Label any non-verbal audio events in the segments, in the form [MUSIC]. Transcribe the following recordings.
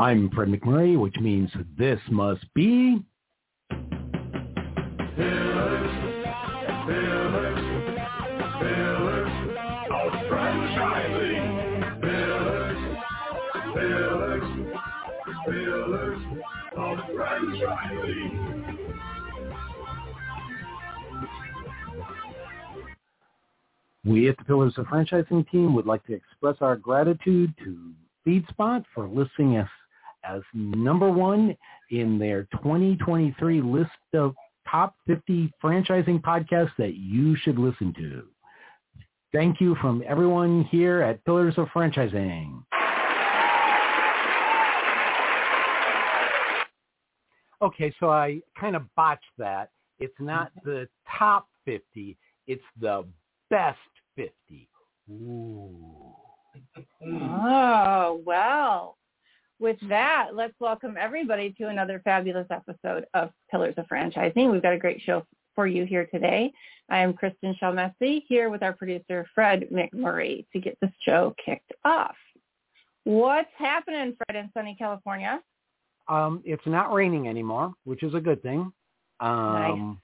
I'm Fred McMurray, which means this must be... We at the Pillars of Franchising team would like to express our gratitude to FeedSpot for listing us as number one in their 2023 list of top 50 franchising podcasts that you should listen to. Thank you from everyone here at Pillars of Franchising. Okay, so I kind of botched that. It's not mm-hmm. the top 50, it's the best 50. Ooh. [LAUGHS] Oh, well. With that, let's welcome everybody to another fabulous episode of Pillars of Franchising. We've got a great show for you here today. I am Kristin Selmeczy here with our producer, Fred McMurray, to get this show kicked off. What's happening, Fred, in sunny California? Um, it's not raining anymore, which is a good thing. Um,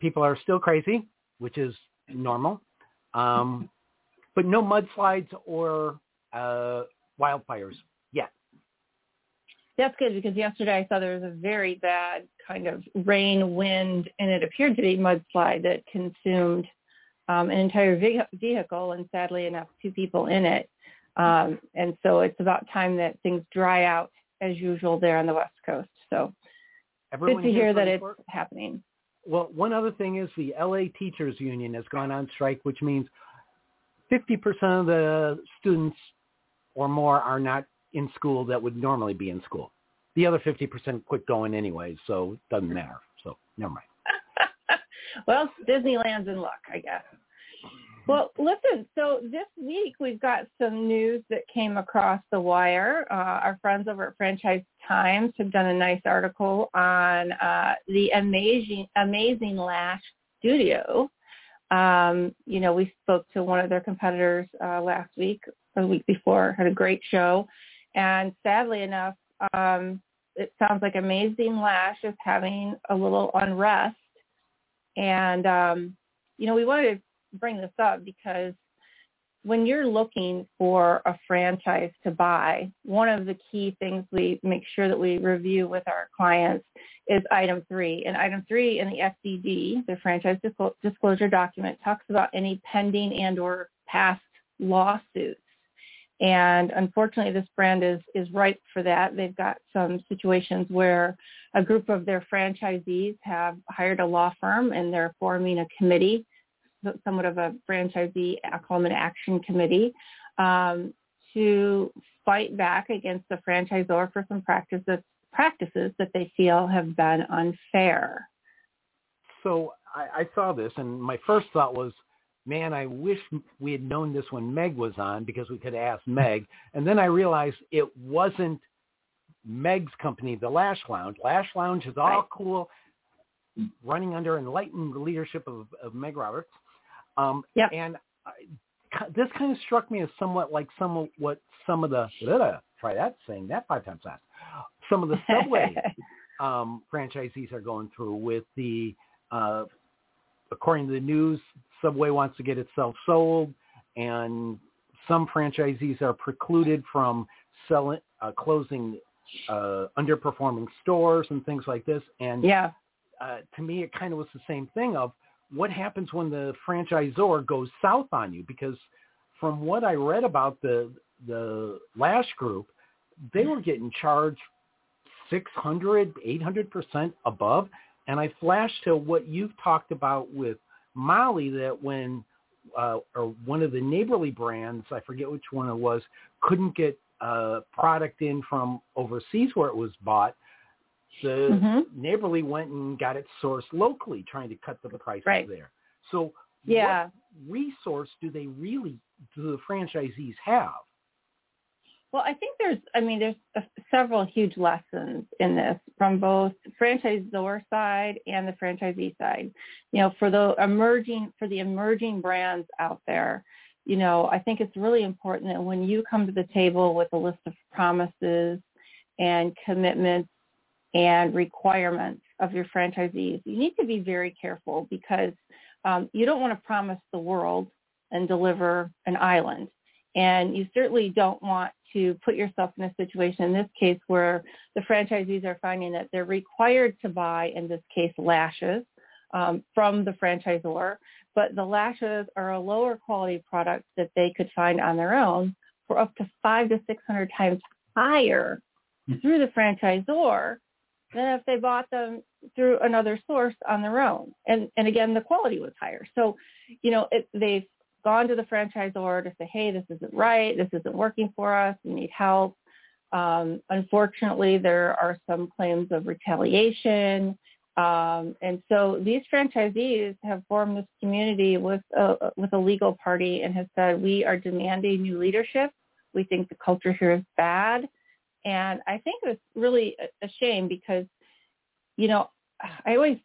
People are still crazy, which is normal. Um, but no mudslides or uh, wildfires. That's good because yesterday I saw there was a very bad kind of rain, wind, and it appeared to be mudslide that consumed um, an entire ve- vehicle and sadly enough, two people in it. Um, and so it's about time that things dry out as usual there on the West Coast. So Everyone good to hear that it's happening. Well, one other thing is the LA Teachers Union has gone on strike, which means 50% of the students or more are not in school that would normally be in school. The other 50% quit going anyway, so it doesn't matter. So never mind. [LAUGHS] well, Disneyland's in luck, I guess. Well, listen, so this week we've got some news that came across the wire. Uh, our friends over at Franchise Times have done a nice article on uh, the amazing, amazing Lash Studio. Um, you know, we spoke to one of their competitors uh, last week or the week before, had a great show. And sadly enough, um, it sounds like Amazing Lash is having a little unrest. And, um, you know, we wanted to bring this up because when you're looking for a franchise to buy, one of the key things we make sure that we review with our clients is item three. And item three in the FDD, the franchise disclosure document, talks about any pending and or past lawsuits. And unfortunately, this brand is, is ripe for that. They've got some situations where a group of their franchisees have hired a law firm and they're forming a committee somewhat of a franchisee, I call action committee, um, to fight back against the franchisor for some practices practices that they feel have been unfair. So I, I saw this, and my first thought was, man, I wish we had known this when Meg was on because we could have asked Meg. [LAUGHS] And then I realized it wasn't Meg's company, the Lash Lounge. Lash Lounge is all Right. cool, running under enlightened leadership of, of Meg Roberts. Um, Yep. And I, this kind of struck me as somewhat like some of what some of the [LAUGHS] try that saying that five times fast. Some of the subway [LAUGHS] um, franchisees are going through with the, uh, according to the news, Subway wants to get itself sold, and some franchisees are precluded from selling, uh, closing uh, underperforming stores and things like this. And yeah, uh, to me, it kind of was the same thing of what happens when the franchisor goes south on you. Because from what I read about the the Lash Group, they were getting charged 600, 800 percent above. And I flashed to what you've talked about with Molly that when uh, or one of the neighborly brands, I forget which one it was, couldn't get uh, product in from overseas where it was bought, the Mhm. neighborly went and got it sourced locally, trying to cut the prices Right. there. So Yeah. what resource do they really do the franchisees have? Well, I think there's, I mean, there's a, several huge lessons in this from both franchisor side and the franchisee side. You know, for the emerging, for the emerging brands out there, you know, I think it's really important that when you come to the table with a list of promises and commitments and requirements of your franchisees. You need to be very careful because um, you don't want to promise the world and deliver an island. And you certainly don't want to put yourself in a situation in this case where the franchisees are finding that they're required to buy, in this case, lashes um, from the franchisor, but the lashes are a lower quality product that they could find on their own for up to five to 600 times higher Hmm. through the franchisor than if they bought them through another source on their own. And, and again, the quality was higher. So, you know, it, they've gone to the franchisor to say, hey, this isn't right. This isn't working for us. We need help. Um, unfortunately, there are some claims of retaliation. Um, and so these franchisees have formed this community with a, with a legal party and have said, we are demanding new leadership. We think the culture here is bad. And I think it's really a shame because, you know, I always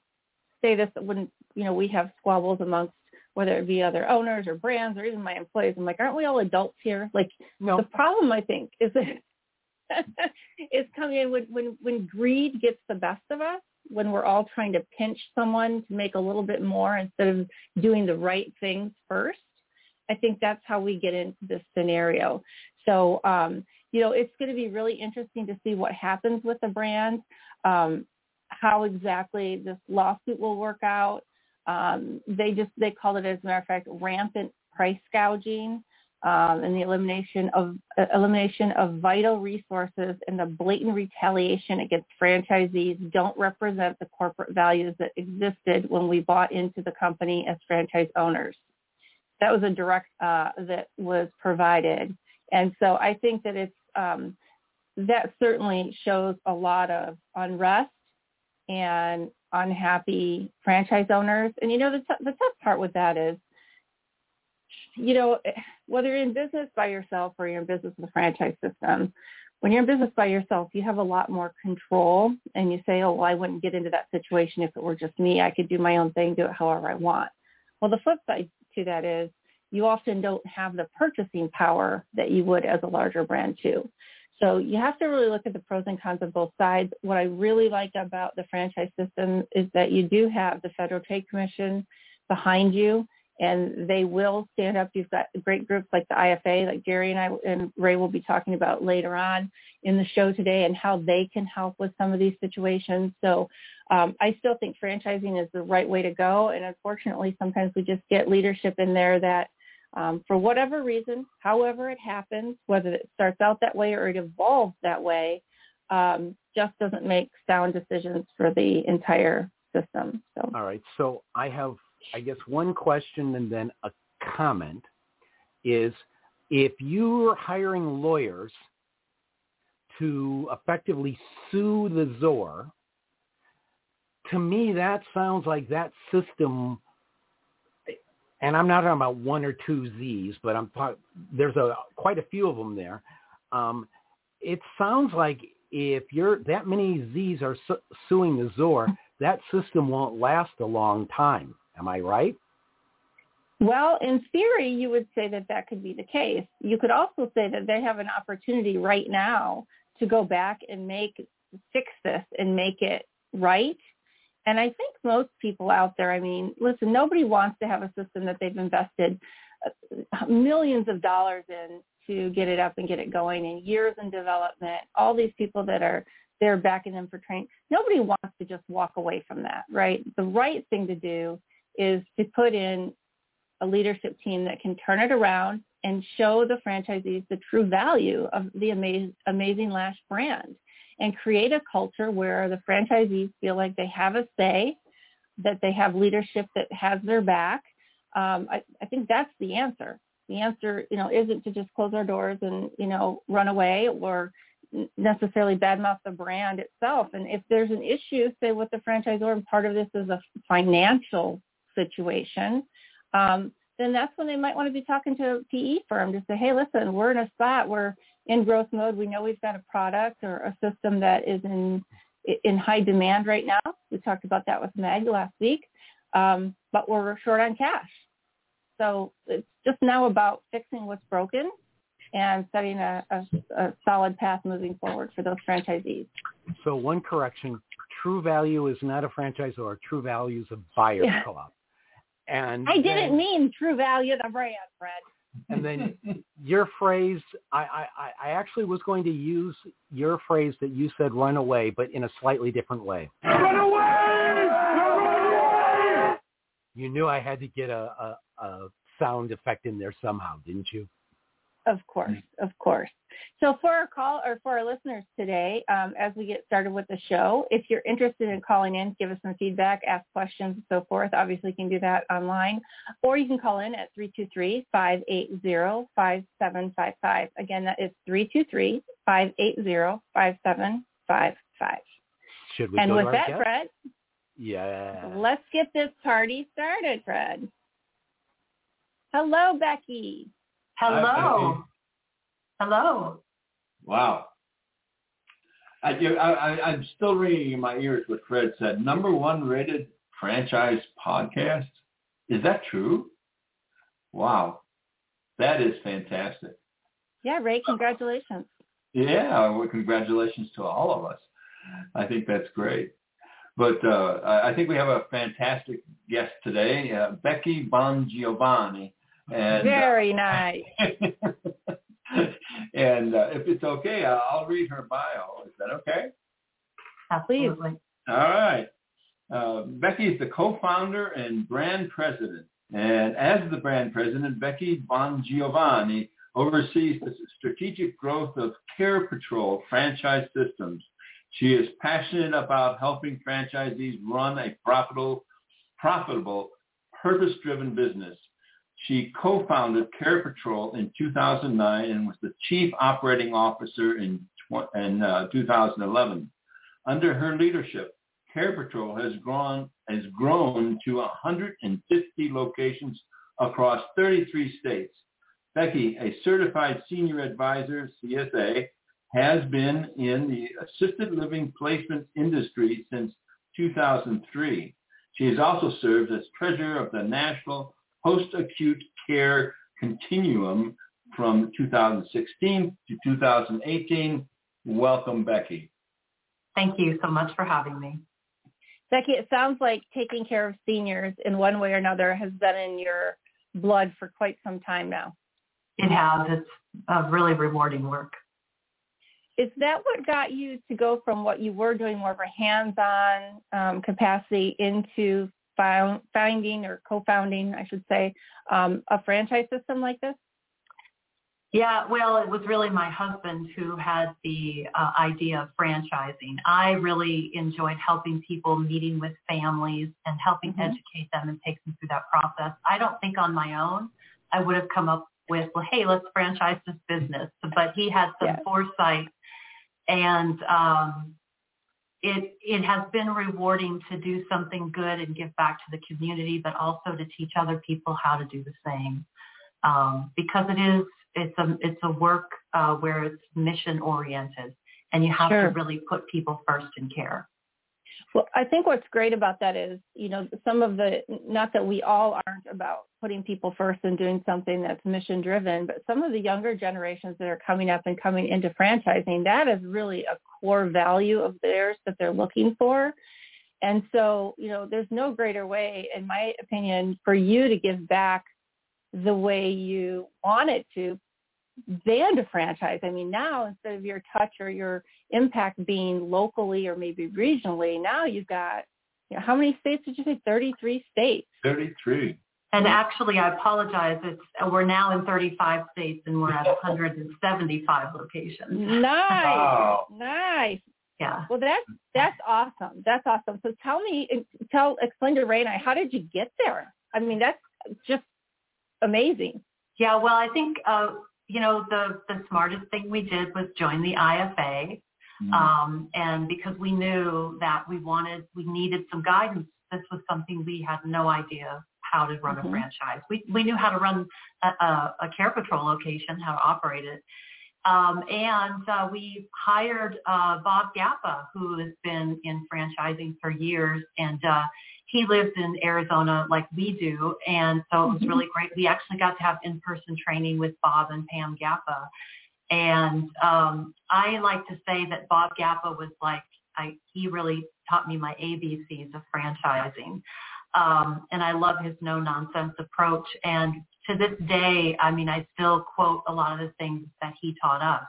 say this when, you know, we have squabbles amongst whether it be other owners or brands or even my employees. I'm like, aren't we all adults here? Like No. the problem I think is that [LAUGHS] is coming in when, when, when greed gets the best of us, when we're all trying to pinch someone to make a little bit more instead of doing the right things first. I think that's how we get into this scenario. So, um, you know, it's going to be really interesting to see what happens with the brand, um, how exactly this lawsuit will work out. Um, they just they called it, as a matter of fact, rampant price gouging um, and the elimination of uh, elimination of vital resources and the blatant retaliation against franchisees don't represent the corporate values that existed when we bought into the company as franchise owners. That was a direct uh, that was provided, and so I think that it's um, that certainly shows a lot of unrest and unhappy franchise owners. And you know, the, t- the tough part with that is, you know, whether you're in business by yourself or you're in business with a franchise system, when you're in business by yourself, you have a lot more control and you say, oh, well, I wouldn't get into that situation if it were just me. I could do my own thing, do it however I want. Well, the flip side to that is you often don't have the purchasing power that you would as a larger brand too. So you have to really look at the pros and cons of both sides. What I really like about the franchise system is that you do have the Federal Trade Commission behind you and they will stand up. You've got great groups like the IFA, like Jerry and I and Ray will be talking about later on in the show today and how they can help with some of these situations. So um, I still think franchising is the right way to go. And unfortunately, sometimes we just get leadership in there that um, for whatever reason, however it happens, whether it starts out that way or it evolves that way, um, just doesn't make sound decisions for the entire system. So, All right. So I have, I guess, one question and then a comment is if you're hiring lawyers to effectively sue the ZOR, to me that sounds like that system and I'm not talking about one or two Z's, but I'm there's a quite a few of them there. Um, it sounds like if you're that many Z's are su- suing the ZOR, that system won't last a long time. Am I right? well, in theory, you would say that that could be the case. You could also say that they have an opportunity right now to go back and make fix this and make it right. And I think most people out there, I mean, listen, nobody wants to have a system that they've invested uh, millions of dollars in to get it up and get it going and years in development, all these people that are there backing them for training. Nobody wants to just walk away from that, right? The right thing to do is to put in a leadership team that can turn it around and show the franchisees the true value of the amazing, amazing Lash brand and create a culture where the franchisees feel like they have a say, that they have leadership that has their back. Um, I, I think that's the answer. The answer, you know, isn't to just close our doors and, you know, run away or necessarily badmouth the brand itself. And if there's an issue, say with the franchisor, and part of this is a financial situation, um, then that's when they might want to be talking to a PE firm to say, hey, listen, we're in a spot where in growth mode. We know we've got a product or a system that is in in high demand right now. We talked about that with Meg last week, um, but we're short on cash. So it's just now about fixing what's broken and setting a, a, a solid path moving forward for those franchisees. So one correction, True Value is not a franchisor. True Value is a buyer Yeah. co-op. And I didn't mean True Value, the brand, Fred. And then [LAUGHS] your phrase, I, I, I- actually was going to use your phrase that you said run away, but in a slightly different way. Run away! Run away! You knew I had to get a, a, a sound effect in there somehow, didn't you? Of course, of course. So for our call or for our listeners today, um, as we get started with the show, if you're interested in calling in, give us some feedback, ask questions, and so forth. Obviously, you can do that online, or you can call in at 323-580-5755. Again, that is 323-580-5755. Should we And go with that, guest? Fred, Yeah. let's get this party started, Fred. Hello, Becky. Hello. Hello. Wow. I, do- I, I, I'm still ringing in my ears what Fred said. Number one rated franchise podcast. Is that true? Wow. That is fantastic. Yeah, Ray, congratulations. Yeah, well, congratulations to all of us. I think that's great. But uh, I I think we have a fantastic guest today, uh, Becky Bongiovanni. And, uh, Very nice. [LAUGHS] and uh, if it's okay, I'll I'll read her bio. Is that okay? Absolutely. All right. Uh, Becky is the co-founder and brand president. And as the brand president, Becky Bongiovanni oversees the strategic growth of CarePatrol franchise systems. She is passionate about helping franchisees run a profitable, profitable, purpose-driven business. She co-founded CarePatrol in 2009 and was the chief operating officer in, in uh, 2011. Under her leadership, CarePatrol has grown has grown to 150 locations across 33 states. Becky, a certified senior advisor, CSA, has been in the assisted living placement industry since 2003. She has also served as treasurer of the National Post-Acute Care Continuum from 2016 to 2018. Welcome, Becky. Thank you so much for having me. Becky, it sounds like taking care of seniors in one way or another has been in your blood for quite some time now. It has. It's a really rewarding work. Is that what got you to go from what you were doing more of a hands-on um, capacity into found, finding or co-founding, I should say, um, a franchise system like this? Yeah, well, it was really my husband who had the uh, idea of franchising. I really enjoyed helping people, meeting with families, and helping Mhm. educate them and take them through that process. I don't think on my own I would have come up with, well, hey, let's franchise this business. But he had some Yes. foresight, and um, it it has been rewarding to do something good and give back to the community, but also to teach other people how to do the same um, because it is it's a it's a work uh, where it's mission oriented and you have Sure. to really put people first in care. Well, I think what's great about that is, you know, some of the, not that we all aren't about putting people first and doing something that's mission driven, but some of the younger generations that are coming up and coming into franchising, that is really a core value of theirs that they're looking for. And so, you know, there's no greater way, in my opinion, for you to give back the way you want it to than to franchise. I mean, now instead of your touch or your impact being locally or maybe regionally, now you've got, you know, how many states did you say? 33 states. 33. And actually, I apologize. It's we're now in 35 states and we're at 175 locations. Nice. Wow. Nice. Yeah. Well, that's, that's awesome. That's awesome. So tell me, tell, explain to Ray and I, how did you get there? I mean, that's just amazing. Yeah. Well, I think uh, you know the the smartest thing we did was join the IFA. Um, and because we knew that we wanted, we needed some guidance. This was something we had no idea how to run Mhm. a franchise. We we knew how to run a, a, a CarePatrol location, how to operate it, Um, and uh, we hired uh, Bob Gappa, who has been in franchising for years, and uh, he lives in Arizona like we do, and so it was really great. We actually got to have in-person training with Bob and Pam Gappa, and um, I like to say that Bob Gappa was like I, he really taught me my ABCs of franchising. Um, and I love his no nonsense approach. And to this day, I mean, I still quote a lot of the things that he taught us.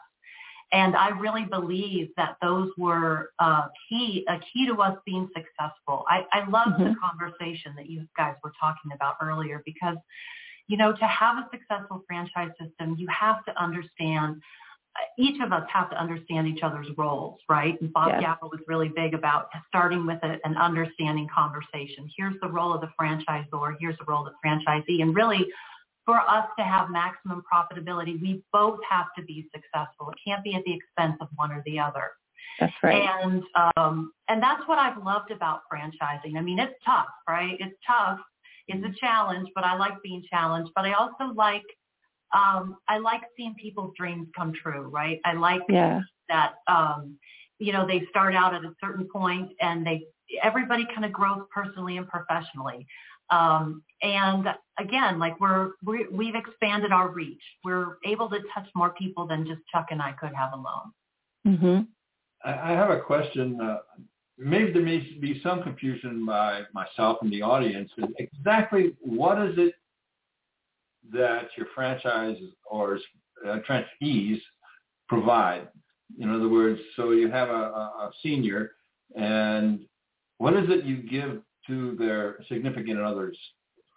And I really believe that those were uh, key, a key to us being successful. I, I love mm-hmm. the conversation that you guys were talking about earlier because, you know, to have a successful franchise system, you have to understand each of us have to understand each other's roles, right? And Bob yes. was really big about starting with a, an understanding conversation. Here's the role of the franchisor. Here's the role of the franchisee. And really, for us to have maximum profitability, we both have to be successful. It can't be at the expense of one or the other. That's right. And um, and that's what I've loved about franchising. I mean, it's tough, right? It's tough. It's a challenge, but I like being challenged. But I also like um, I like seeing people's dreams come true, right? I like yeah. that, um, you know, they start out at a certain point and they, everybody kind of grows personally and professionally. Um, and again, like we're, we, we've expanded our reach. We're able to touch more people than just Chuck and I could have alone. Mm-hmm. I have a question. Uh, maybe there may be some confusion by myself and the audience. Exactly what is it that your franchise or uh, franchisees provide. In other words, so you have a, a senior, and what is it you give to their significant others?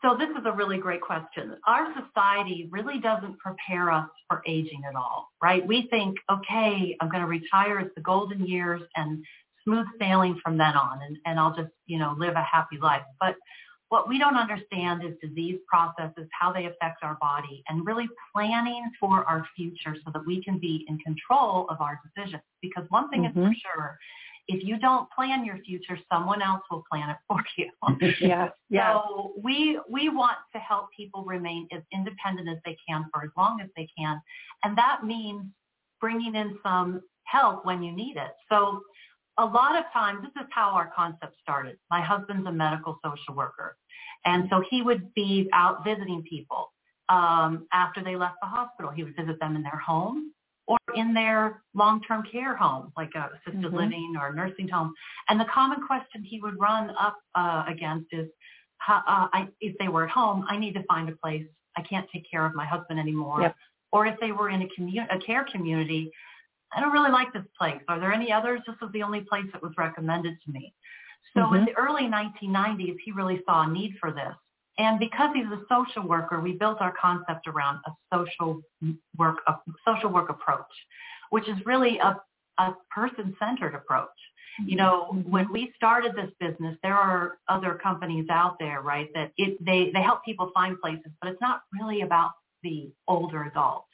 So this is a really great question. Our society really doesn't prepare us for aging at all, right? We think, okay, I'm going to retire. It's the golden years and smooth sailing from then on, and, and I'll just, you know, live a happy life. But what we don't understand is disease processes, how they affect our body, and really planning for our future so that we can be in control of our decisions. Because one thing mm-hmm. is for mm-hmm. sure, if you don't plan your future, someone else will plan it for you. [LAUGHS] yeah. yeah. So we we want to help people remain as independent as they can for as long as they can, and that means bringing in some help when you need it. So a lot of times, this is how our concept started. My husband's a medical social worker. And so he would be out visiting people um, after they left the hospital. He would visit them in their home or in their long-term care home, like a assisted mm-hmm. living or nursing home. And the common question he would run up uh, against is, uh, I, if they were at home, I need to find a place. I can't take care of my husband anymore. Yep. Or if they were in a, commu- a care community, I don't really like this place. Are there any others? This was the only place that was recommended to me. So mm-hmm. in the early 1990s, he really saw a need for this. And because he's a social worker, we built our concept around a social work, a social work approach, which is really a, a person-centered approach. You know, mm-hmm. when we started this business, there are other companies out there, right, that it, they, they help people find places, but it's not really about the older adult,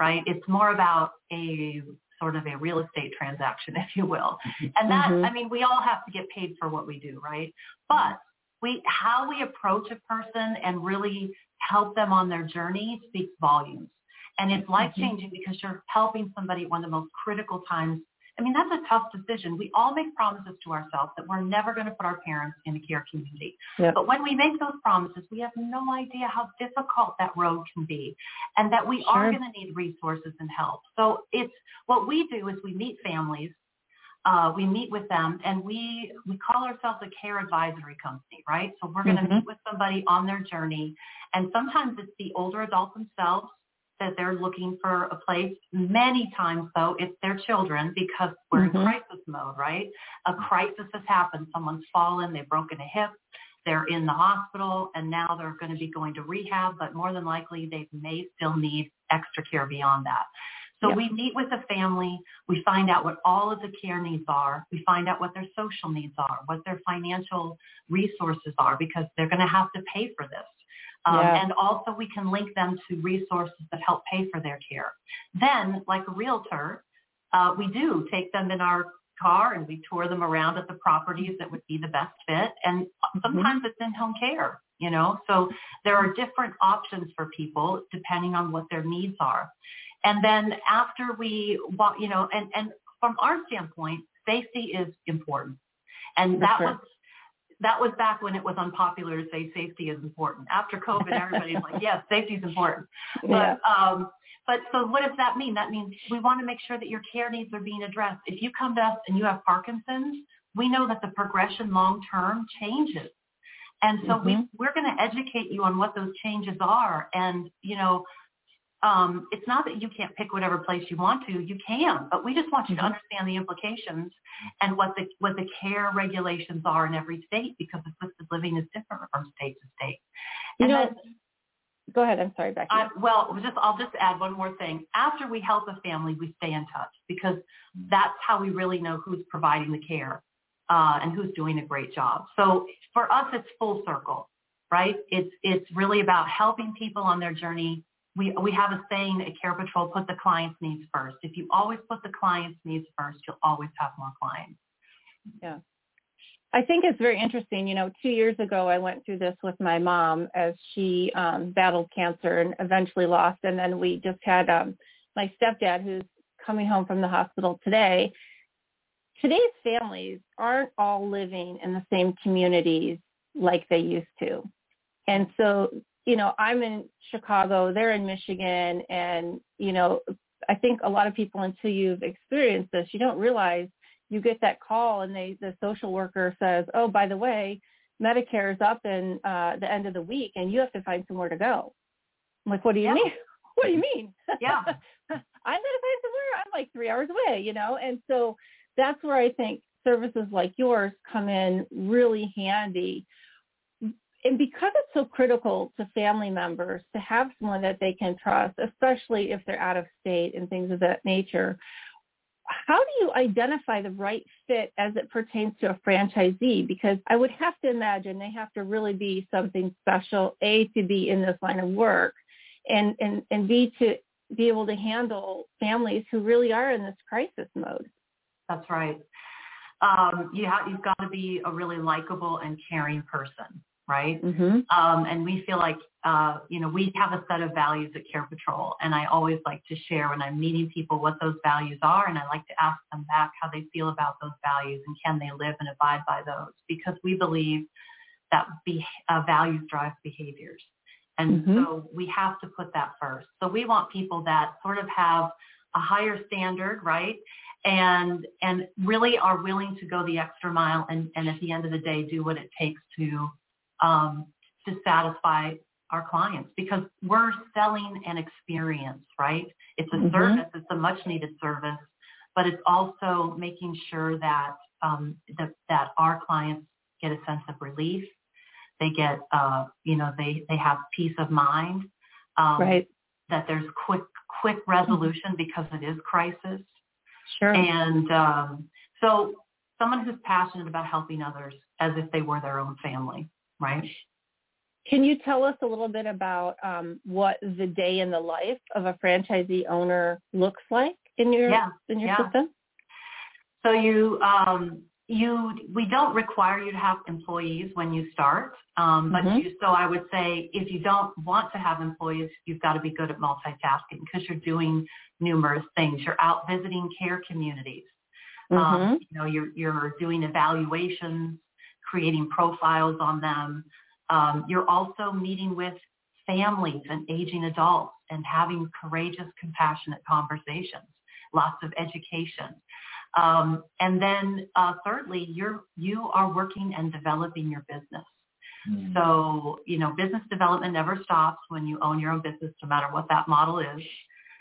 right? It's more about a sort of a real estate transaction, [LAUGHS] if you will. And that, mm-hmm. I mean, we all have to get paid for what we do, right? But we, how we approach a person and really help them on their journey speaks volumes. And it's life changing mm-hmm. because you're helping somebody at one of the most critical times I mean, that's a tough decision. We all make promises to ourselves that we're never going to put our parents in a care community. Yep. But when we make those promises, we have no idea how difficult that road can be and that we sure. are going to need resources and help. So it's what we do is we meet families uh, we meet with them and we we call ourselves a care advisory company, right? So we're going to mm-hmm. meet with somebody on their journey, and sometimes it's the older adult themselves that they're looking for a place. Many times, though, it's their children because we're mm-hmm. in crisis mode, right? A crisis has happened. Someone's fallen. They've broken a hip. They're in the hospital, and now they're going to be going to rehab, but more than likely they may still need extra care beyond that. So yep. we meet with the family. We find out what all of the care needs are. We find out what their social needs are, what their financial resources are, because they're going to have to pay for this. Um, yeah. And also we can link them to resources that help pay for their care. Then, like a realtor, uh, we do take them in our car and we tour them around at the properties that would be the best fit. And mm-hmm. sometimes mm-hmm. it's in-home care, you know. So there are different options for people depending on what their needs are. And then after we, you know, and, and from our standpoint, safety is important. And that was that was back when it was unpopular to say safety is important. After COVID, everybody's [LAUGHS] like, yes, safety is important. But yeah. um, but so what does that mean? That means we want to make sure that your care needs are being addressed. If you come to us and you have Parkinson's, we know that the progression long term changes. And so mm-hmm. we, we're going to educate you on what those changes are. And, you know, um, it's not that you can't pick whatever place you want to. You can, but we just want you mm-hmm. to understand the implications and what the what the care regulations are in every state because assisted living is different from state to state. You know, then, go ahead. I'm sorry, Becky. I, well, just I'll just add one more thing. After we help a family, we stay in touch because that's how we really know who's providing the care uh, and who's doing a great job. So for us, it's full circle, right? It's it's really about helping people on their journey we, we have a saying at CarePatrol, put the client's needs first. If you always put the client's needs first, you'll always have more clients. Yeah. I think it's very interesting. You know, two years ago, I went through this with my mom as she um, battled cancer and eventually lost. And then we just had um, my stepdad who's coming home from the hospital today. Today's families aren't all living in the same communities like they used to. And so you know, I'm in Chicago, they're in Michigan, and, you know, I think a lot of people until you've experienced this, you don't realize you get that call and they the social worker says, Oh, by the way, Medicare is up in uh the end of the week and you have to find somewhere to go. I'm like, What do you yeah. mean? [LAUGHS] what do you mean? Yeah. [LAUGHS] I'm gonna find somewhere. I'm like three hours away, you know? And so that's where I think services like yours come in really handy and because it's so critical to family members to have someone that they can trust, especially if they're out of state and things of that nature, how do you identify the right fit as it pertains to a franchisee? Because I would have to imagine they have to really be something special, A, to be in this line of work, and, and, and B, to be able to handle families who really are in this crisis mode. That's right. Um, you you've got to be a really likable and caring person right? Mm-hmm. Um, and we feel like, uh, you know, we have a set of values at CarePatrol, and I always like to share when I'm meeting people what those values are, and I like to ask them back how they feel about those values and can they live and abide by those, because we believe that be, uh, values drive behaviors. And mm-hmm. so we have to put that first. So we want people that sort of have a higher standard, right? And and really are willing to go the extra mile and, and at the end of the day do what it takes to um, to satisfy our clients because we're selling an experience, right? It's a mm-hmm. service. It's a much needed service, but it's also making sure that um, that, that our clients get a sense of relief. They get, uh, you know, they, they have peace of mind. Um, right. That there's quick quick resolution because it is crisis. Sure. And um, so someone who's passionate about helping others as if they were their own family right? Can you tell us a little bit about um, what the day in the life of a franchisee owner looks like in your yeah, in your yeah. system? So you um, you we don't require you to have employees when you start, um, but mm-hmm. you, so I would say if you don't want to have employees, you've got to be good at multitasking because you're doing numerous things. You're out visiting care communities. Um, mm-hmm. Um, you know, you're you're doing evaluations creating profiles on them. Um, you're also meeting with families and aging adults and having courageous, compassionate conversations, lots of education. Um, and then uh, thirdly, you're, you are working and developing your business. Mm. So, you know, business development never stops when you own your own business, no matter what that model is.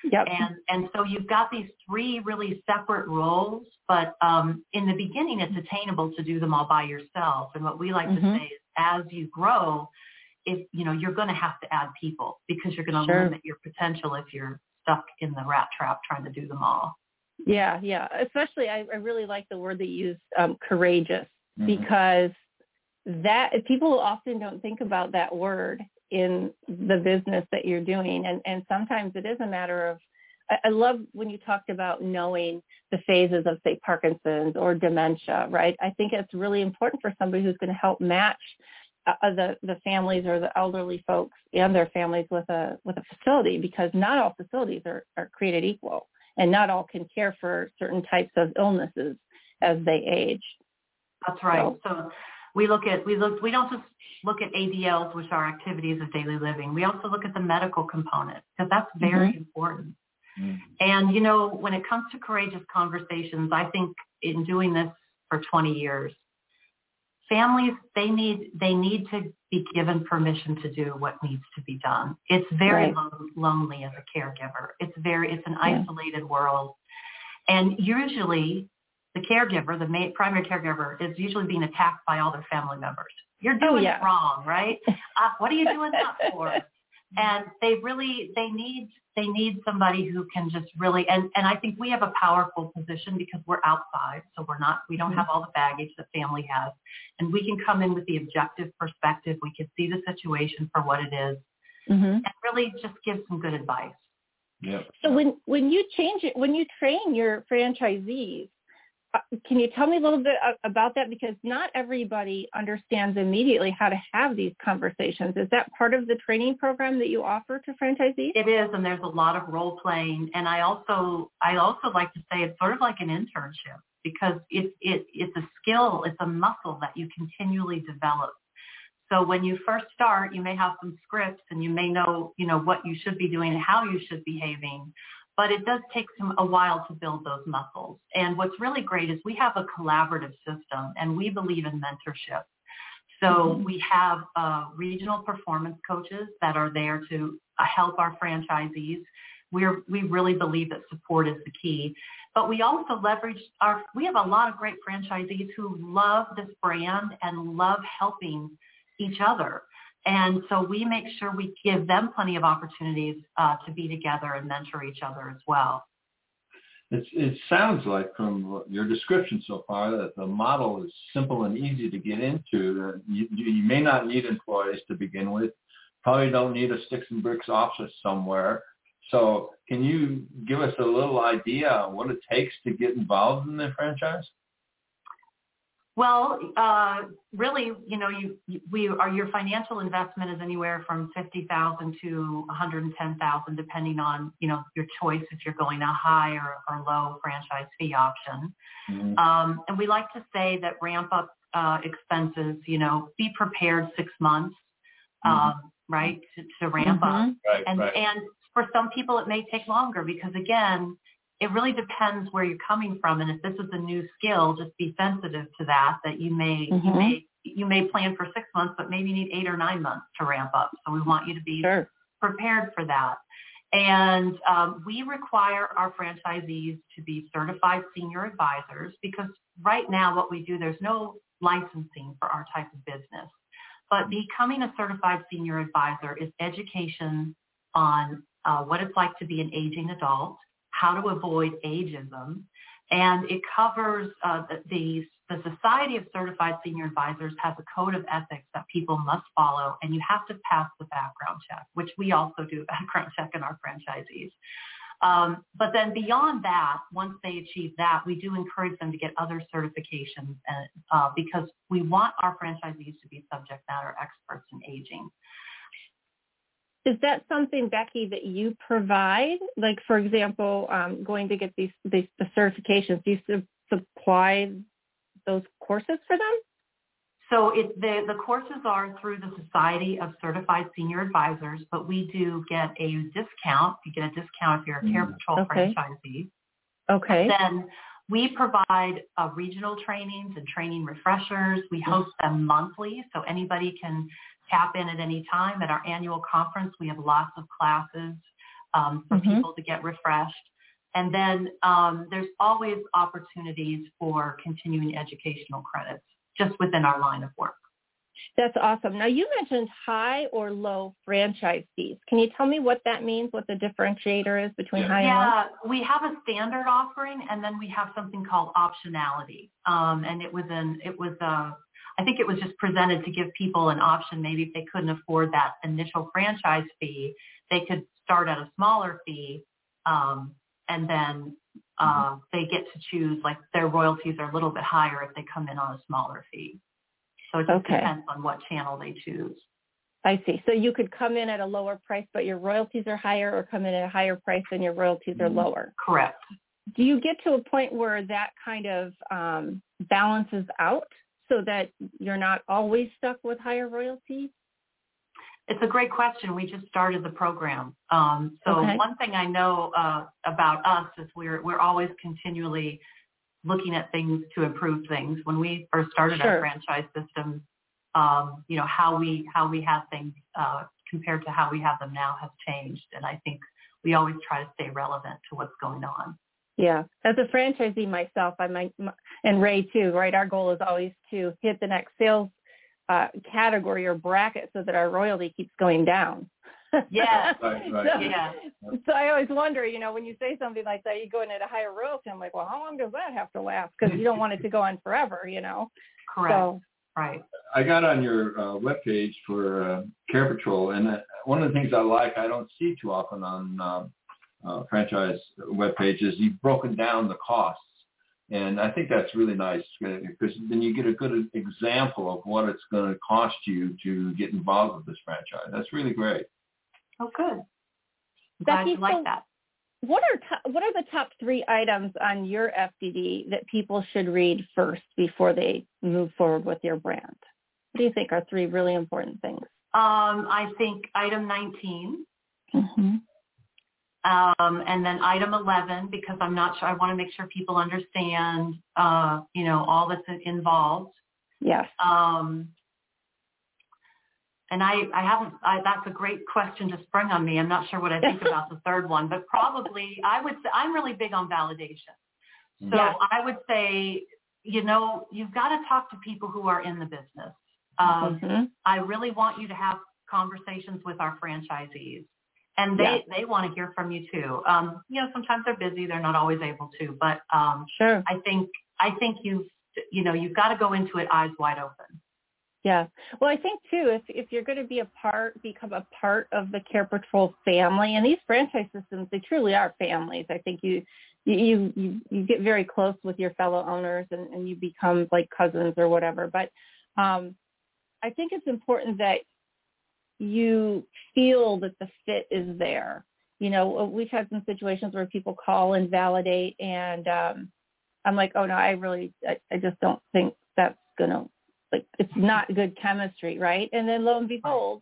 Yep. And and so you've got these three really separate roles, but um, in the beginning, it's attainable to do them all by yourself. And what we like mm-hmm. to say is, as you grow, if you know you're going to have to add people because you're going to sure. limit your potential if you're stuck in the rat trap trying to do them all. Yeah, yeah. Especially, I, I really like the word that you used, um, courageous, mm-hmm. because that people often don't think about that word in the business that you're doing. And, and sometimes it is a matter of, I, I love when you talked about knowing the phases of, say, Parkinson's or dementia, right? I think it's really important for somebody who's going to help match uh, the the families or the elderly folks and their families with a with a facility because not all facilities are, are created equal and not all can care for certain types of illnesses as they age. That's right. So, so we look at we look we don't just look at ADLs, which are activities of daily living. We also look at the medical component because that's very mm-hmm. important. Mm-hmm. And you know, when it comes to courageous conversations, I think in doing this for 20 years, families they need they need to be given permission to do what needs to be done. It's very right. lo- lonely as a caregiver. It's very it's an yeah. isolated world, and usually the caregiver, the main, primary caregiver, is usually being attacked by all their family members. You're oh, doing oh, yeah. it wrong, right? [LAUGHS] Uh, what are you doing that for? and they really they need they need somebody who can just really and and I think we have a powerful position because we're outside so we're not we don't mm-hmm. have all the baggage that family has and we can come in with the objective perspective we can see the situation for what it is, mm-hmm. and really just give some good advice. Yeah. So when when you change it when you train your franchisees Uh, can you tell me a little bit about that? Because not everybody understands immediately how to have these conversations. Is that part of the training program that you offer to franchisees? It is, and there's a lot of role playing. And I also, I also like to say it's sort of like an internship because it's it, it's a skill, it's a muscle that you continually develop. So when you first start, you may have some scripts and you may know, you know, what you should be doing and how you should be behaving but it does take some a while to build those muscles. And what's really great is we have a collaborative system and we believe in mentorship. So mm-hmm. we have uh, regional performance coaches that are there to uh, help our franchisees. We're, we really believe that support is the key. But we also leverage our, we have a lot of great franchisees who love this brand and love helping each other. And so we make sure we give them plenty of opportunities uh, to be together and mentor each other as well. It's, it sounds like from your description so far that the model is simple and easy to get into. You, you may not need employees to begin with. Probably don't need a sticks and bricks office somewhere. So can you give us a little idea what it takes to get involved in the franchise? Well, uh, really, you know, you, you, we are your financial investment is anywhere from fifty thousand to one hundred and ten thousand, depending on you know your choice if you're going a high or, or low franchise fee option. Mm-hmm. Um, and we like to say that ramp up uh, expenses, you know, be prepared six months, mm-hmm. um, right, to, to ramp mm-hmm. up. Right, and right. and for some people it may take longer because again, it really depends where you're coming from and if this is a new skill just be sensitive to that that you may mm-hmm. you may you may plan for six months but maybe you need eight or nine months to ramp up so we want you to be sure. prepared for that and um, we require our franchisees to be certified senior advisors because right now what we do there's no licensing for our type of business but becoming a certified senior advisor is education on uh, what it's like to be an aging adult how to avoid ageism. And it covers uh, the, the Society of Certified Senior Advisors has a code of ethics that people must follow, and you have to pass the background check, which we also do [LAUGHS] background check in our franchisees. Um, but then beyond that, once they achieve that, we do encourage them to get other certifications uh, uh because we want our franchisees to be subject matter experts in aging. Is that something, Becky, that you provide? Like, for example, um, going to get these, these the certifications, do you su- supply those courses for them? So it, the, the courses are through the Society of Certified Senior Advisors, but we do get a discount. You get a discount if you're a Care mm, Patrol okay. franchisee. Okay. then we provide uh, regional trainings and training refreshers. We host them monthly, so anybody can tap in at any time. At our annual conference, we have lots of classes um, for mm-hmm. people to get refreshed. And then um, there's always opportunities for continuing educational credits just within our line of work. That's awesome. Now you mentioned high or low franchise fees. Can you tell me what that means, what the differentiator is between yeah. high yeah, and low? Yeah, we have a standard offering and then we have something called optionality. Um, and it was an it was a I think it was just presented to give people an option. Maybe if they couldn't afford that initial franchise fee, they could start at a smaller fee, um, and then uh, mm-hmm. they get to choose. Like their royalties are a little bit higher if they come in on a smaller fee. So it just Okay. depends on what channel they choose. I see. So you could come in at a lower price, but your royalties are higher, or come in at a higher price and your royalties are Mhm. lower. Correct. Do you get to a point where that kind of um, balances out so that you're not always stuck with higher royalties? It's a great question. We just started the program. Um, so Okay. one thing I know uh, about us is we're we're always continually looking at things to improve things. When we first started Sure. our franchise system, um, you know how we how we have things uh, compared to how we have them now has changed, and I think we always try to stay relevant to what's going on. Yeah. As a franchisee myself, I might, and Ray too, right? Our goal is always to hit the next sales uh, category or bracket so that our royalty keeps going down. Yes. [LAUGHS] Right, right. So, Yeah. so I always wonder, you know, when you say something like that, you go in at a higher royalty. I'm like, well, how long does that have to last? Because you don't want it to go on forever, you know. Correct. So Right. I got on your uh, webpage for uh, CarePatrol, and uh, one of the things I like, I don't see too often on um, uh, franchise web pages, you've broken down the costs. And I think that's really nice because then you get a good example of what it's going to cost you to get involved with this franchise. That's really great. Oh, good. Glad Becky, you like so that. what are to- what are the top three items on your FDD that people should read first before they move forward with your brand? What do you think are three really important things? Um, I think item 19 Mm-hmm. Um, and then item 11, because I'm not sure, I want to make sure people understand, uh, you know, all that's involved. Yes. Um, and I, I haven't, I, that's a great question to spring on me. I'm not sure what I think [LAUGHS] about the third one, but probably I would say I'm really big on validation. So Yeah. I would say, you know, you've got to talk to people who are in the business. Um, Mhm. I really want you to have conversations with our franchisees. And they, Yeah. they want to hear from you too. Um, you know, sometimes they're busy, they're not always able to, but um, Sure. I think I think you've you know, you've got to go into it eyes wide open. Yeah. Well, I think too, if if you're going to be a part, become a part of the CarePatrol family, and these franchise systems, they truly are families. I think you you you you get very close with your fellow owners, and and you become like cousins or whatever. But um, I think it's important that you feel that the fit is there. You know, we've had some situations where people call and validate, and um, I'm like, oh no, I really, I, I just don't think that's gonna like it's not good chemistry, right? And then lo and behold,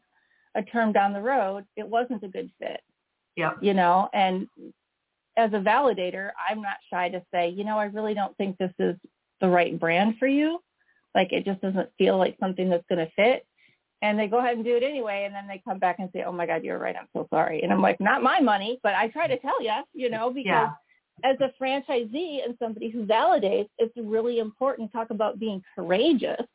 a term down the road, it wasn't a good fit, Yeah. you know. And as a validator, I'm not shy to say, you know, I really don't think this is the right brand for you. Like it just doesn't feel like something that's going to fit. And they go ahead and do it anyway, and then they come back and say, "Oh my God, you're right. I'm so sorry." And I'm like, "Not my money, but I try to tell you, you know, because Yeah. as a franchisee and somebody who validates, it's really important. Talk about being courageous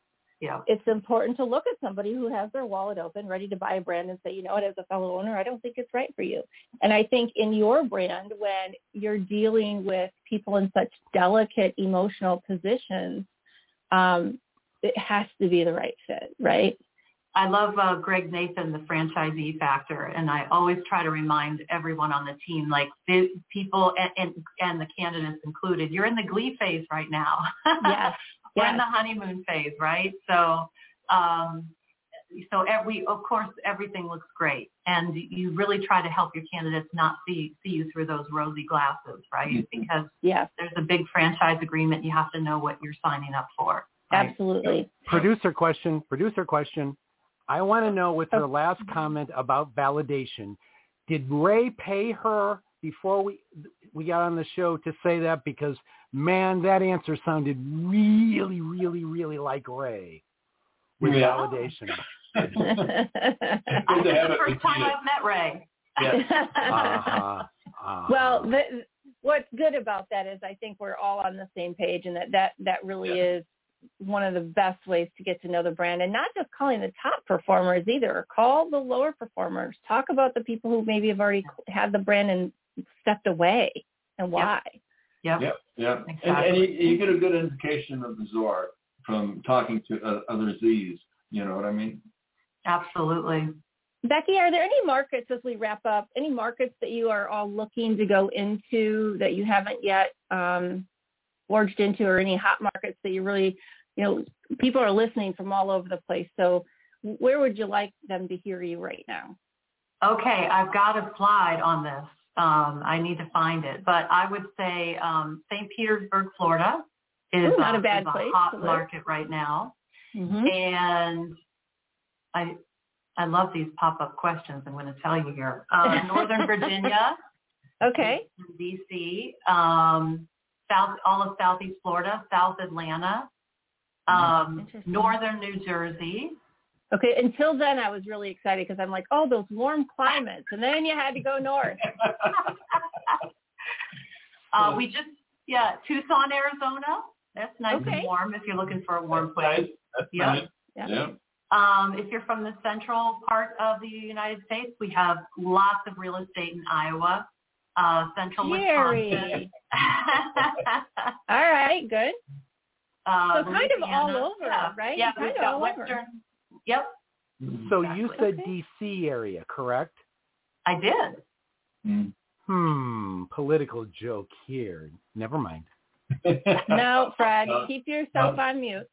Yeah. it's important to look at somebody who has their wallet open, ready to buy a brand and say, you know what, as a fellow owner, I don't think it's right for you. And I think in your brand, when you're dealing with people in such delicate emotional positions, um, it has to be the right fit, right? I love uh, Greg Nathan, the Franchise E-Factor, and I always try to remind everyone on the team, like the people and, and and the candidates included, you're in the glee phase right now. Yes. [LAUGHS] We're in the honeymoon phase, right? So, um, so every, of course, everything looks great, and you really try to help your candidates not see see you through those rosy glasses, right? Because Yes, there's a big franchise agreement. You have to know what you're signing up for. Right? absolutely. Producer question, producer question. I want to know with her last comment about validation, did Ray pay her before we we got on the show to say that? Because man, that answer sounded really, really, really like Ray with Yeah. validation. I Good to the first time. I've met Ray. Uh-huh, uh-huh. well, the, what's good about that is I think we're all on the same page, and that that that really Yeah. is one of the best ways to get to know the brand, and not just calling the top performers either. Call the lower performers. Talk about the people who maybe have already had the brand and stepped away, and why. Yep. Yep, yep. And, Exactly. and you, you get a good indication of the Zor from talking to uh, other Z's. You know what I mean? Absolutely. Becky, are there any markets as we wrap up? Any markets that you are all looking to go into that you haven't yet um, forged into, or any hot markets that you really, you know, people are listening from all over the place. So where would you like them to hear you right now? Okay, I've got a slide on this. Um, I need to find it, but I would say um, St. Petersburg, Florida, is, Ooh, not a uh, bad is place a hot market right now, Mm-hmm. and I I love these pop up questions. I'm going to tell you here. Uh, Northern [LAUGHS] Virginia, Okay. D.C., um, South all of Southeast Florida, South Atlanta, um, Interesting. Northern New Jersey. Okay. Until then, I was really excited because I'm like, oh, those warm climates, and then you had to go north. [LAUGHS] uh, we just yeah, Tucson, Arizona. That's nice Okay. and warm if you're looking for a warm place. Nice. That's Yeah. nice. Yeah. Yeah. Um, if you're from the central part of the United States, we have lots of real estate in Iowa, uh, central Wisconsin. [LAUGHS] All right. Good. uh, So kind of all over, yeah. right? Yeah, Kind we've of got all over. western. Yep, So you said Okay. D.C. area, correct? I did. Mm. Hmm, political joke here. Never mind. [LAUGHS] No, Fred, No. keep yourself No. on mute.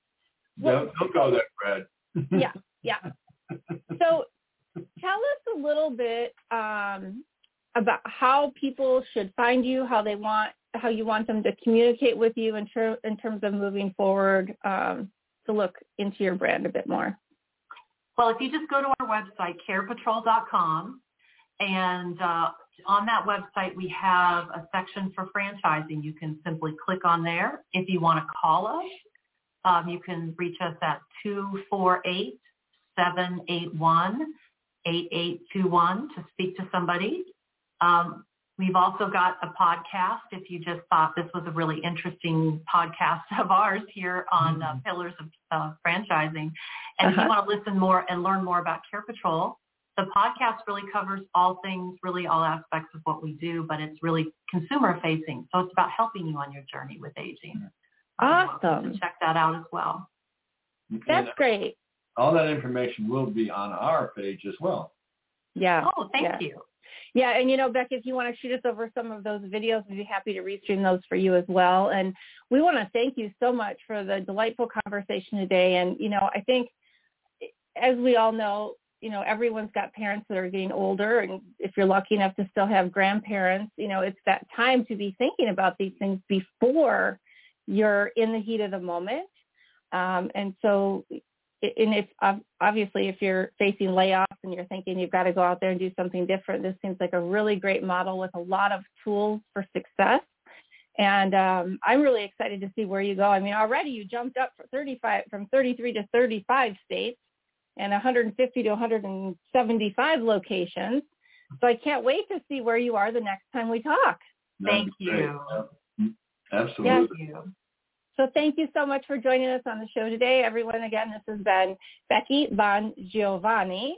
Don't, don't go there, Fred. Yeah, yeah. [LAUGHS] So tell us a little bit um, about how people should find you, how they want, how you want them to communicate with you in, ter- in terms of moving forward um, to look into your brand a bit more. Well, if you just go to our website, carepatrol.com, and uh, on that website we have a section for franchising. You can simply click on there. If you want to call us, um, you can reach us at 248-781-8821 to speak to somebody. Um, we've also got a podcast if you just thought this was a really interesting podcast of ours here on uh, Pillars of uh, Franchising. And if Uh-huh. you want to listen more and learn more about CarePatrol, the podcast really covers all things, really all aspects of what we do, but it's really consumer facing. So it's about helping you on your journey with aging. Awesome. So check that out as well. That's And great. all that information will be on our page as well. Yeah. Oh, thank yeah. you. Yeah, and you know, Becky, if you want to shoot us over some of those videos, we'd be happy to restream those for you as well. And we want to thank you so much for the delightful conversation today. And you know, I think, as we all know, you know, everyone's got parents that are getting older, and if you're lucky enough to still have grandparents, you know, it's that time to be thinking about these things before you're in the heat of the moment. Um, and so and if obviously if you're facing layoffs and you're thinking you've got to go out there and do something different, this seems like a really great model with a lot of tools for success. And um, I'm really excited to see where you go. I mean, already you jumped up for 35 from 33 to 35 states and 150 to 175 locations. So I can't wait to see where you are the next time we talk. That'd Thank be great. you. Absolutely. Thank you. So thank you so much for joining us on the show today, everyone. Again, this has been Becky Bon Giovanni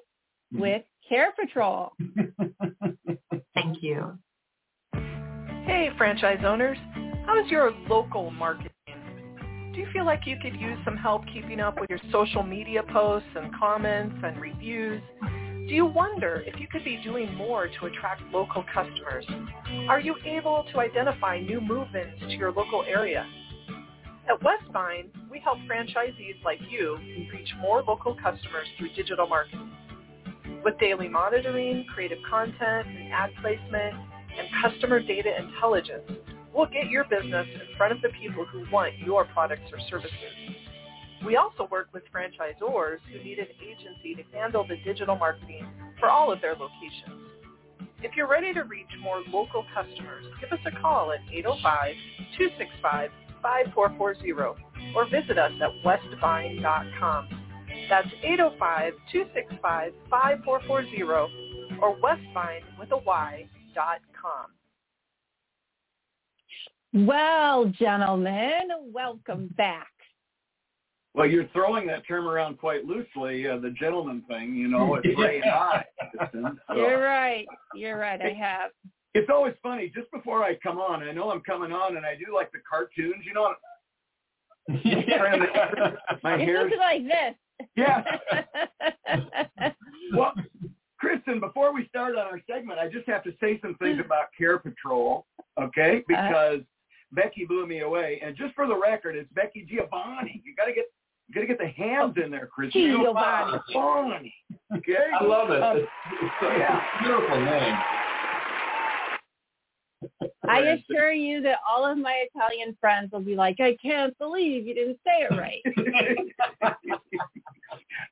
mm-hmm. with CarePatrol. [LAUGHS] Thank you. Hey, franchise owners. How's your local marketing? Do you feel like you could use some help keeping up with your social media posts and comments and reviews? Do you wonder if you could be doing more to attract local customers? Are you able to identify new move-ins to your local area? At Westvine, we help franchisees like you reach more local customers through digital marketing. With daily monitoring, creative content, and ad placement, and customer data intelligence, we'll get your business in front of the people who want your products or services. We also work with franchisors who need an agency to handle the digital marketing for all of their locations. If you're ready to reach more local customers, give us a call at 805-265-5440 or visit us at westvine.com. That's 805-265-5440 or westvine with a Y dot com. Well, gentlemen, welcome back. Well, you're throwing that term around quite loosely, uh, the gentleman thing, you know, it's very high. Kristin. So You're right. You're right. I have. It's always funny, just before I come on, I know I'm coming on and I do like the cartoons, you know, [LAUGHS] my hair. looking like this. Yeah. [LAUGHS] Well, Kristin, before we start on our segment, I just have to say some things about CarePatrol, okay? Because Becky blew me away. And just for the record, it's Becky Giovanni. You got to get you got to get the hands in there, Chris. Giovanni. Giovanni. Okay. I love it. Um, it's, it's a yeah. beautiful name. I assure you that all of my Italian friends will be like, I can't believe you didn't say it right.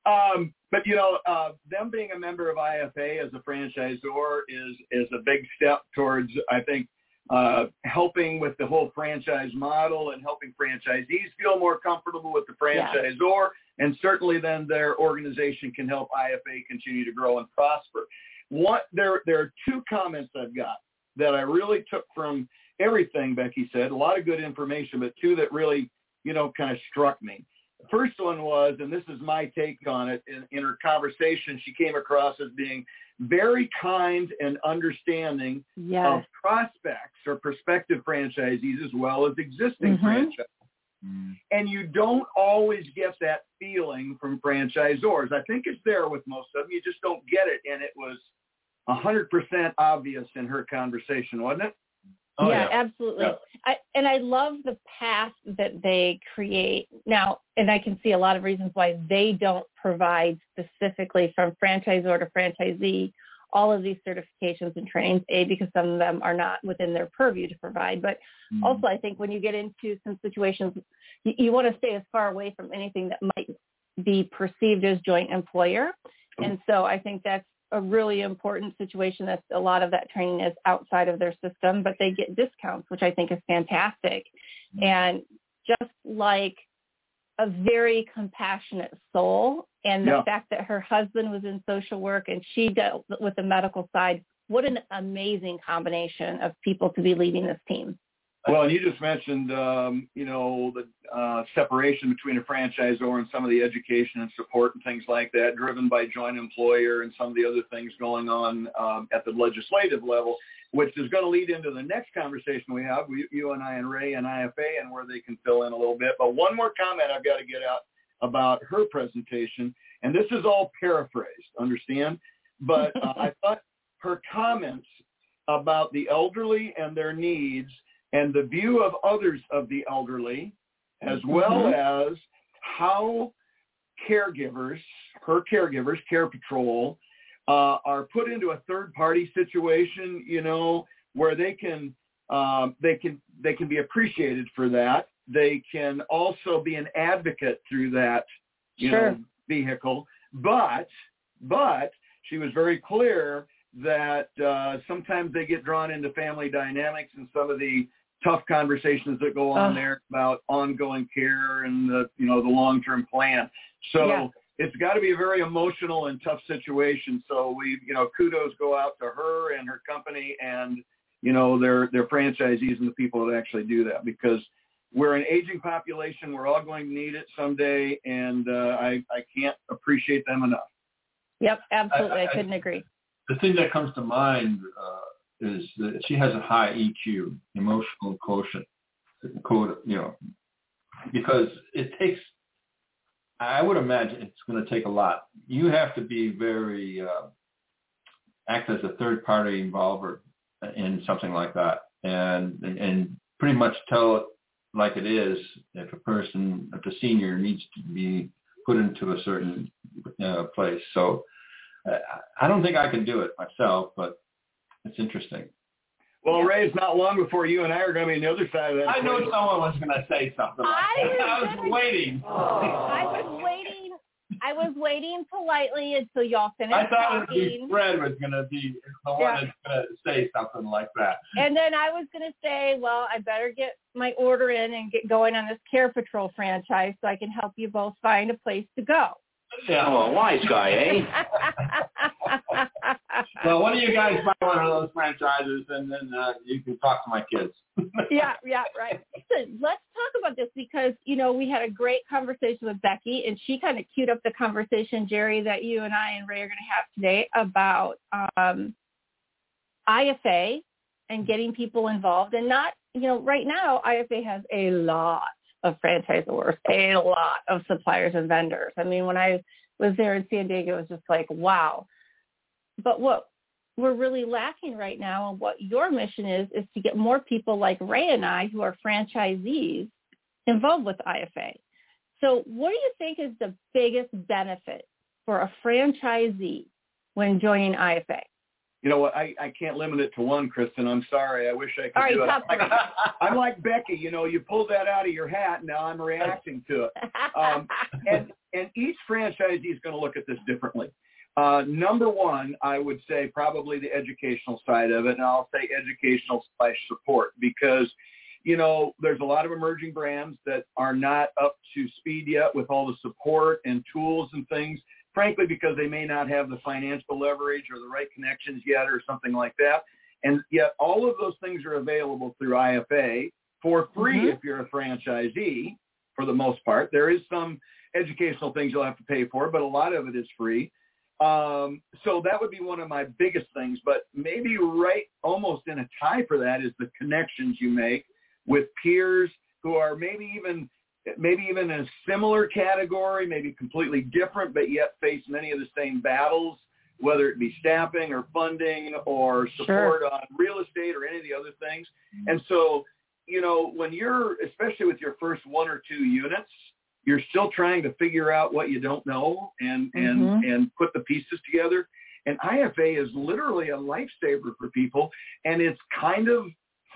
[LAUGHS] um, but you know, uh, them being a member of IFA as a franchisor is is a big step towards, I think, uh, helping with the whole franchise model and helping franchisees feel more comfortable with the franchisor, and certainly then their organization can help IFA continue to grow and prosper. What there there are two comments I've got that I really took from everything Becky said. A lot of good information, but two that really you know kind of struck me. The first one was, and this is my take on it, in, in her conversation, she came across as being very kind and understanding Yes. of prospects or prospective franchisees as well as existing Mhm. franchisees. And you don't always get that feeling from franchisors. I think it's there with most of them. You just don't get it. And it was 100% obvious in her conversation, wasn't it? Oh, yeah, yeah. absolutely. Yeah. I, and I love the path that they create now, and I can see a lot of reasons why they don't provide specifically from franchisor to franchisee all of these certifications and trainings. A because some of them are not within their purview to provide, but Mm-hmm. also I think when you get into some situations, you, you want to stay as far away from anything that might be perceived as joint employer. And so I think that's a really important situation that a lot of that training is outside of their system, but they get discounts, which I think is fantastic. Mm-hmm. And just like a very compassionate soul and the Yeah. fact that her husband was in social work and she dealt with the medical side, what an amazing combination of people to be leading this team. Well, and you just mentioned, um, you know, the uh, separation between a franchisor and some of the education and support and things like that, driven by joint employer and some of the other things going on um, at the legislative level, which is going to lead into the next conversation we have, we, you and I and Ray and IFA, and where they can fill in a little bit. But one more comment I've got to get out about her presentation, and this is all paraphrased, understand? But uh, [LAUGHS] I thought her comments about the elderly and their needs and the view of others of the elderly, as well as how caregivers, her caregivers, CarePatrol, uh, are put into a third party situation, you know, where they can um, they can they can be appreciated for that. They can also be an advocate through that, you Sure. know, vehicle. But but she was very clear that uh, sometimes they get drawn into family dynamics and some of the tough conversations that go on there about ongoing care and the you know the long term plan. So Yeah. it's got to be a very emotional and tough situation. So we you know kudos go out to her and her company and you know their their franchisees and the people that actually do that because we're an aging population. We're all going to need it someday, and uh, I I can't appreciate them enough. Yep, absolutely. I, I- couldn't agree. The thing that comes to mind uh, is that she has a high EQ, emotional quotient, quote, you know, because it takes. I would imagine it's going to take a lot. You have to be very uh, act as a third party involver in something like that, and, and pretty much tell it like it is. If a person, if a senior needs to be put into a certain uh, place, so I don't think I can do it myself, but it's interesting. Well, Ray, it's not long before you and I are going to be on the other side of that. I know someone was going to say something like I that. was I was gonna- waiting. [LAUGHS] I was waiting. I was waiting politely until y'all finished I thought it would talking. Fred was going to be the one Yeah. that's going to say something like that. And then I was going to say, well, I better get my order in and get going on this CarePatrol franchise so I can help you both find a place to go. Yeah. Oh, a wise guy, eh? [LAUGHS] Well, one of you guys buy one of those franchises, and then uh, you can talk to my kids. [LAUGHS] yeah, yeah, right. So let's talk about this because, you know, we had a great conversation with Becky and she kind of queued up the conversation, Jerry, that you and I and Ray are going to have today about um, IFA and getting people involved and not, you know, right now IFA has a lot of franchisors, a lot of suppliers and vendors. I mean, when I was there in San Diego, it was just like, wow. But what we're really lacking right now and what your mission is is to get more people like ray and i who are franchisees involved with IFA so what do you think is the biggest benefit for a franchisee when joining IFA you know what? I, I can't limit it to one, Kristin. I'm sorry. I wish I could All right, do it. I'm like, [LAUGHS] I'm like Becky. You know, you pulled that out of your hat. Now I'm reacting to it. Um, and and each franchisee is going to look at this differently. Uh, number one, I would say probably the educational side of it, and I'll say educational slash support because, you know, there's a lot of emerging brands that are not up to speed yet with all the support and tools and things frankly, because they may not have the financial leverage or the right connections yet or something like that. And yet all of those things are available through IFA for free Mhm. if you're a franchisee for the most part. There is some educational things you'll have to pay for, but a lot of it is free. Um, so that would be one of my biggest things, but maybe right almost in a tie for that is the connections you make with peers who are maybe even maybe even in a similar category, maybe completely different, but yet face many of the same battles, whether it be staffing or funding or support on real estate or any of the other things. And so, you know, when you're, especially with your first one or two units, you're still trying to figure out what you don't know and, and, Mhm. and put the pieces together. And IFA is literally a lifesaver for people. And it's kind of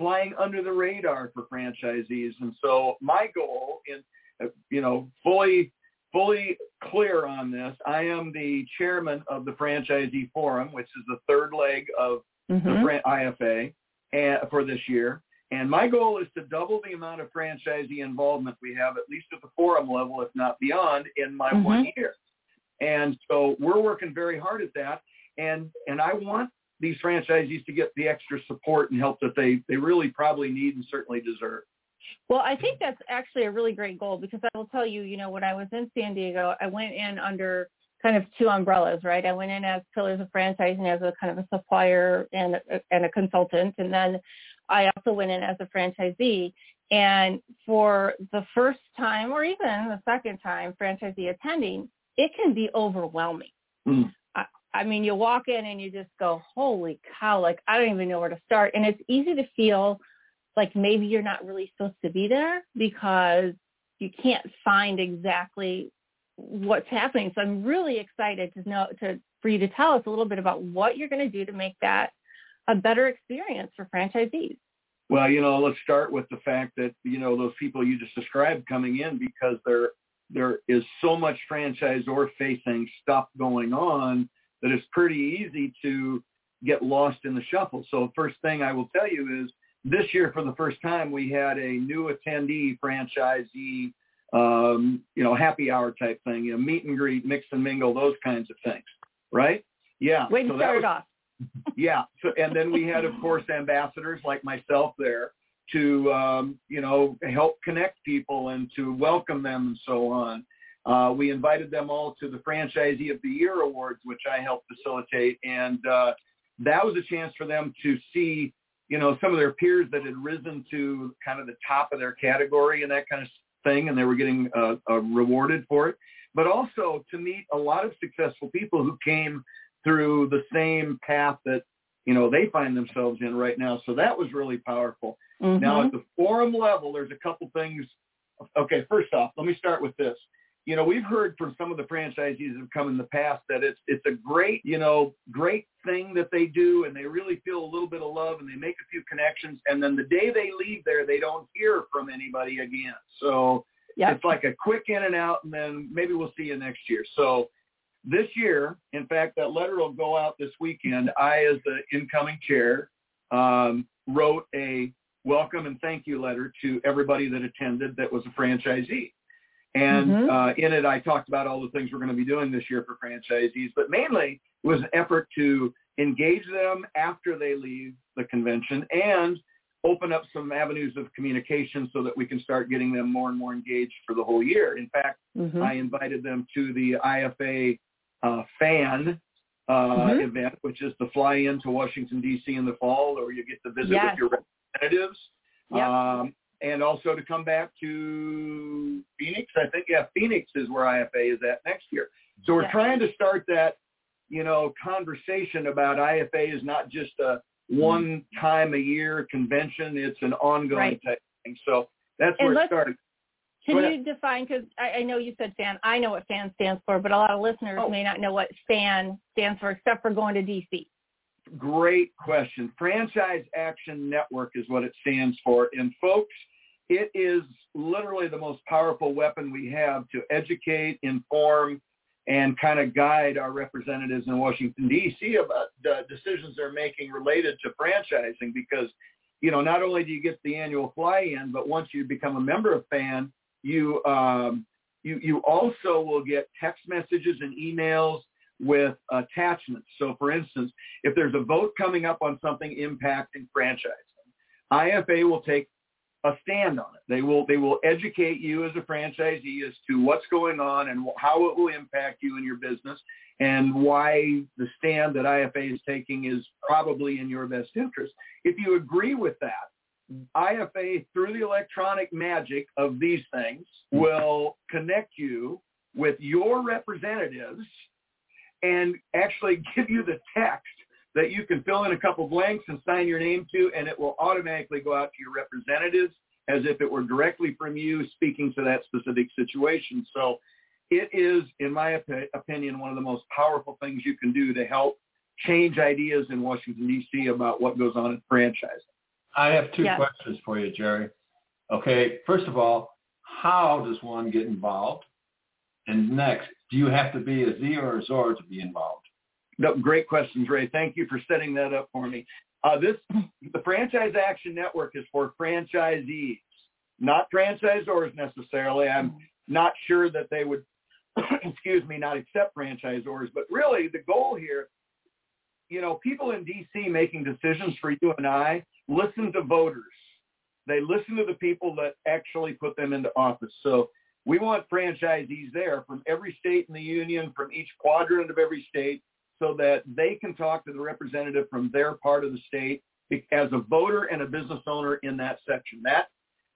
flying under the radar for franchisees. And so my goal in, uh, you know, fully, fully clear on this, I am the chairman of the franchisee forum, which is the third leg of the Mhm. fran- IFA and, for this year. And my goal is to double the amount of franchisee involvement we have, at least at the forum level, if not beyond, in my Mhm. one year. And so we're working very hard at that. And and I want these franchisees to get the extra support and help that they they really probably need and certainly deserve. Well, I think that's actually a really great goal because I will tell you, you know, when I was in San Diego, I went in under kind of two umbrellas, right? I went in as Pillars of Franchising as a kind of a supplier and a, and a consultant, and then I also went in as a franchisee. And for the first time, or even the second time, franchisee attending, it can be overwhelming. Mm. I, mean, you walk in and you just go, "Holy cow!" Like I don't even know where to start, and it's easy to feel like maybe you're not really supposed to be there because you can't find exactly what's happening. So I'm really excited to know to for you to tell us a little bit about what you're going to do to make that a better experience for franchisees. Well, you know, let's start with the fact that you know those people you just described coming in because there there is so much franchisor facing stuff going on that it's pretty easy to get lost in the shuffle. So first thing I will tell you is this year for the first time we had a new attendee franchisee um, you know, happy hour type thing, you know, meet and greet, mix and mingle, those kinds of things. Right? Yeah. Way to so start was- off. [LAUGHS] yeah. So, and then we had, of course, ambassadors like myself there to, um, you know, help connect people and to welcome them and so on. Uh, we invited them all to the Franchisee of the Year Awards, which I helped facilitate. And uh, that was a chance for them to see, you know, some of their peers that had risen to kind of the top of their category and that kind of thing, and they were getting uh, uh, rewarded for it. But also to meet a lot of successful people who came through the same path that you know they find themselves in right now. So that was really powerful. Now Mhm. at the forum level, there's a couple things. Okay, first off, let me start with this. You know, we've heard from some of the franchisees that have come in the past that it's it's a great, you know, great thing that they do and they really feel a little bit of love and they make a few connections and then the day they leave there they don't hear from anybody again. So Yep. it's like a quick in and out and then maybe we'll see you next year. So this year, in fact, that letter will go out this weekend. I, as the incoming chair, um, wrote a welcome and thank you letter to everybody that attended that was a franchisee. And Mhm. uh, in it, I talked about all the things we're going to be doing this year for franchisees, but mainly it was an effort to engage them after they leave the convention and open up some avenues of communication so that we can start getting them more and more engaged for the whole year. In fact, Mhm. I invited them to the IFA uh, fan uh, Mhm. event, which is the fly in to Washington D.C. in the fall, or you get to visit Yes. with your representatives, Yep. um, and also to come back to Phoenix. I think yeah, Phoenix is where IFA is at next year. So we're trying to start that you know, conversation about IFA is not just a mm-hmm. one time a year convention. It's an ongoing Right. type thing. So that's And where it started. Can you define, because I, I know you said FAN, I know what FAN stands for, but a lot of listeners Oh. may not know what FAN stands for except for going to DC. Great question. Franchise Action Network is what it stands for. And folks, it is literally the most powerful weapon we have to educate, inform, and kind of guide our representatives in Washington, D.C. about the decisions they're making related to franchising because, you know, not only do you get the annual fly-in, but once you become a member of FAN, you, um, you, you also will get text messages and emails with attachments. So for instance, if there's a vote coming up on something impacting franchising, IFA will take a stand on it. They will they will educate you as a franchisee as to what's going on and how it will impact you and your business and why the stand that IFA is taking is probably in your best interest. If you agree with that, IFA through the electronic magic of these things will connect you with your representatives and actually [LAUGHS] give you the text that you can fill in a couple blanks and sign your name to, and it will automatically go out to your representatives as if it were directly from you speaking to that specific situation. So it is, in my opi- opinion, one of the most powerful things you can do to help change ideas in Washington, D.C. about what goes on in franchising. I have two Yes. questions for you, Jerry. Okay, first of all, how does one get involved? And next, do you have to be a Z or a ZOR to be involved? No, great questions, Ray. Thank you for setting that up for me. Uh, this, the Franchise Action Network is for franchisees, not franchisors necessarily. I'm not sure that they would, [CLEARS THROAT] excuse me, not accept franchisors, but really the goal here, you know, people in D.C. making decisions for you and I listen to voters. They listen to the people that actually put them into office. So we want franchisees there from every state in the union, from each quadrant of every state, so that they can talk to the representative from their part of the state as a voter and a business owner in that section. That,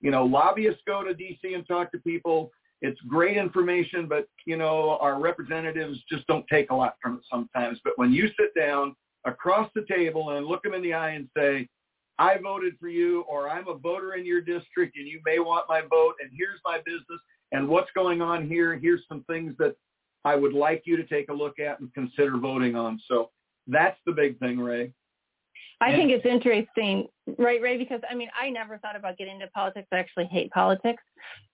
you know, lobbyists go to DC and talk to people. It's great information, but, you know, our representatives just don't take a lot from it sometimes. But when you sit down across the table and look them in the eye and say, I voted for you or I'm a voter in your district and you may want my vote and here's my business and what's going on here. Here's some things that I would like you to take a look at and consider voting on. So that's the big thing, Ray. I Yeah. think it's interesting, right, Ray? Because I mean, I never thought about getting into politics. I actually hate politics.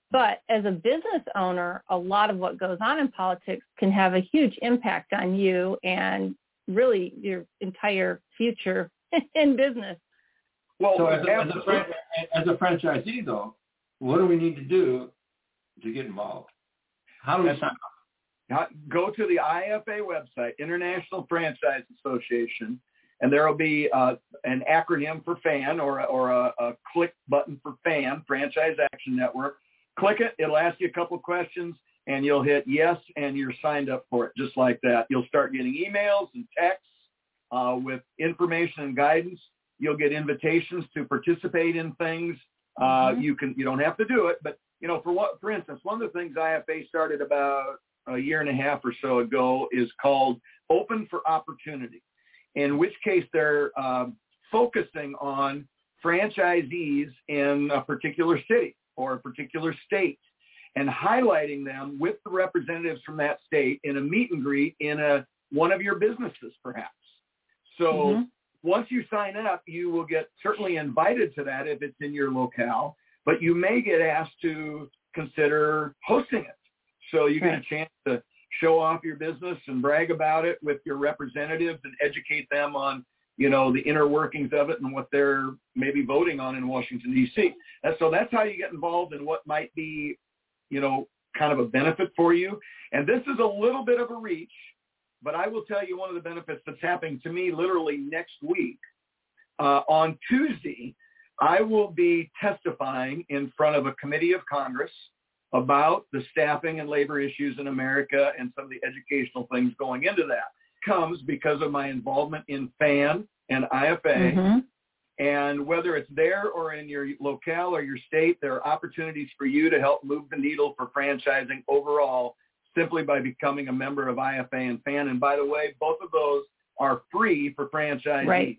But as a business owner, a lot of what goes on in politics can have a huge impact on you and really your entire future [LAUGHS] in business. Well, So as a, as, a fran- as a franchisee, though, what do we need to do to get involved? How do we sign up? Now, go to the IFA website, International Franchise Association, and there will be uh, an acronym for FAN or, or a, a click button for FAN, Franchise Action Network. Click it. It'll ask you a couple of questions, and you'll hit yes, and you're signed up for it just like that. You'll start getting emails and texts uh, with information and guidance. You'll get invitations to participate in things. Uh, Mhm. You can you don't have to do it, but you know, for what, for instance, one of the things IFA started about a year and a half or so ago is called Open for Opportunity, in which case they're um, focusing on franchisees in a particular city or a particular state and highlighting them with the representatives from that state in a meet and greet in a one of your businesses perhaps. So Mhm. once you sign up, you will get certainly invited to that if it's in your locale, but you may get asked to consider hosting it. So you get a chance to show off your business and brag about it with your representatives and educate them on, you know, the inner workings of it and what they're maybe voting on in Washington D.C. And so that's how you get involved in what might be, you know, kind of a benefit for you. And this is a little bit of a reach, but I will tell you one of the benefits that's happening to me literally next week. Uh, on Tuesday, I will be testifying in front of a committee of Congress about the staffing and labor issues in America and some of the educational things going into that. Comes because of my involvement in FAN and IFA. Mhm. And whether it's there or in your locale or your state, there are opportunities for you to help move the needle for franchising overall simply by becoming a member of IFA and FAN. And by the way, both of those are free for franchisees. Right.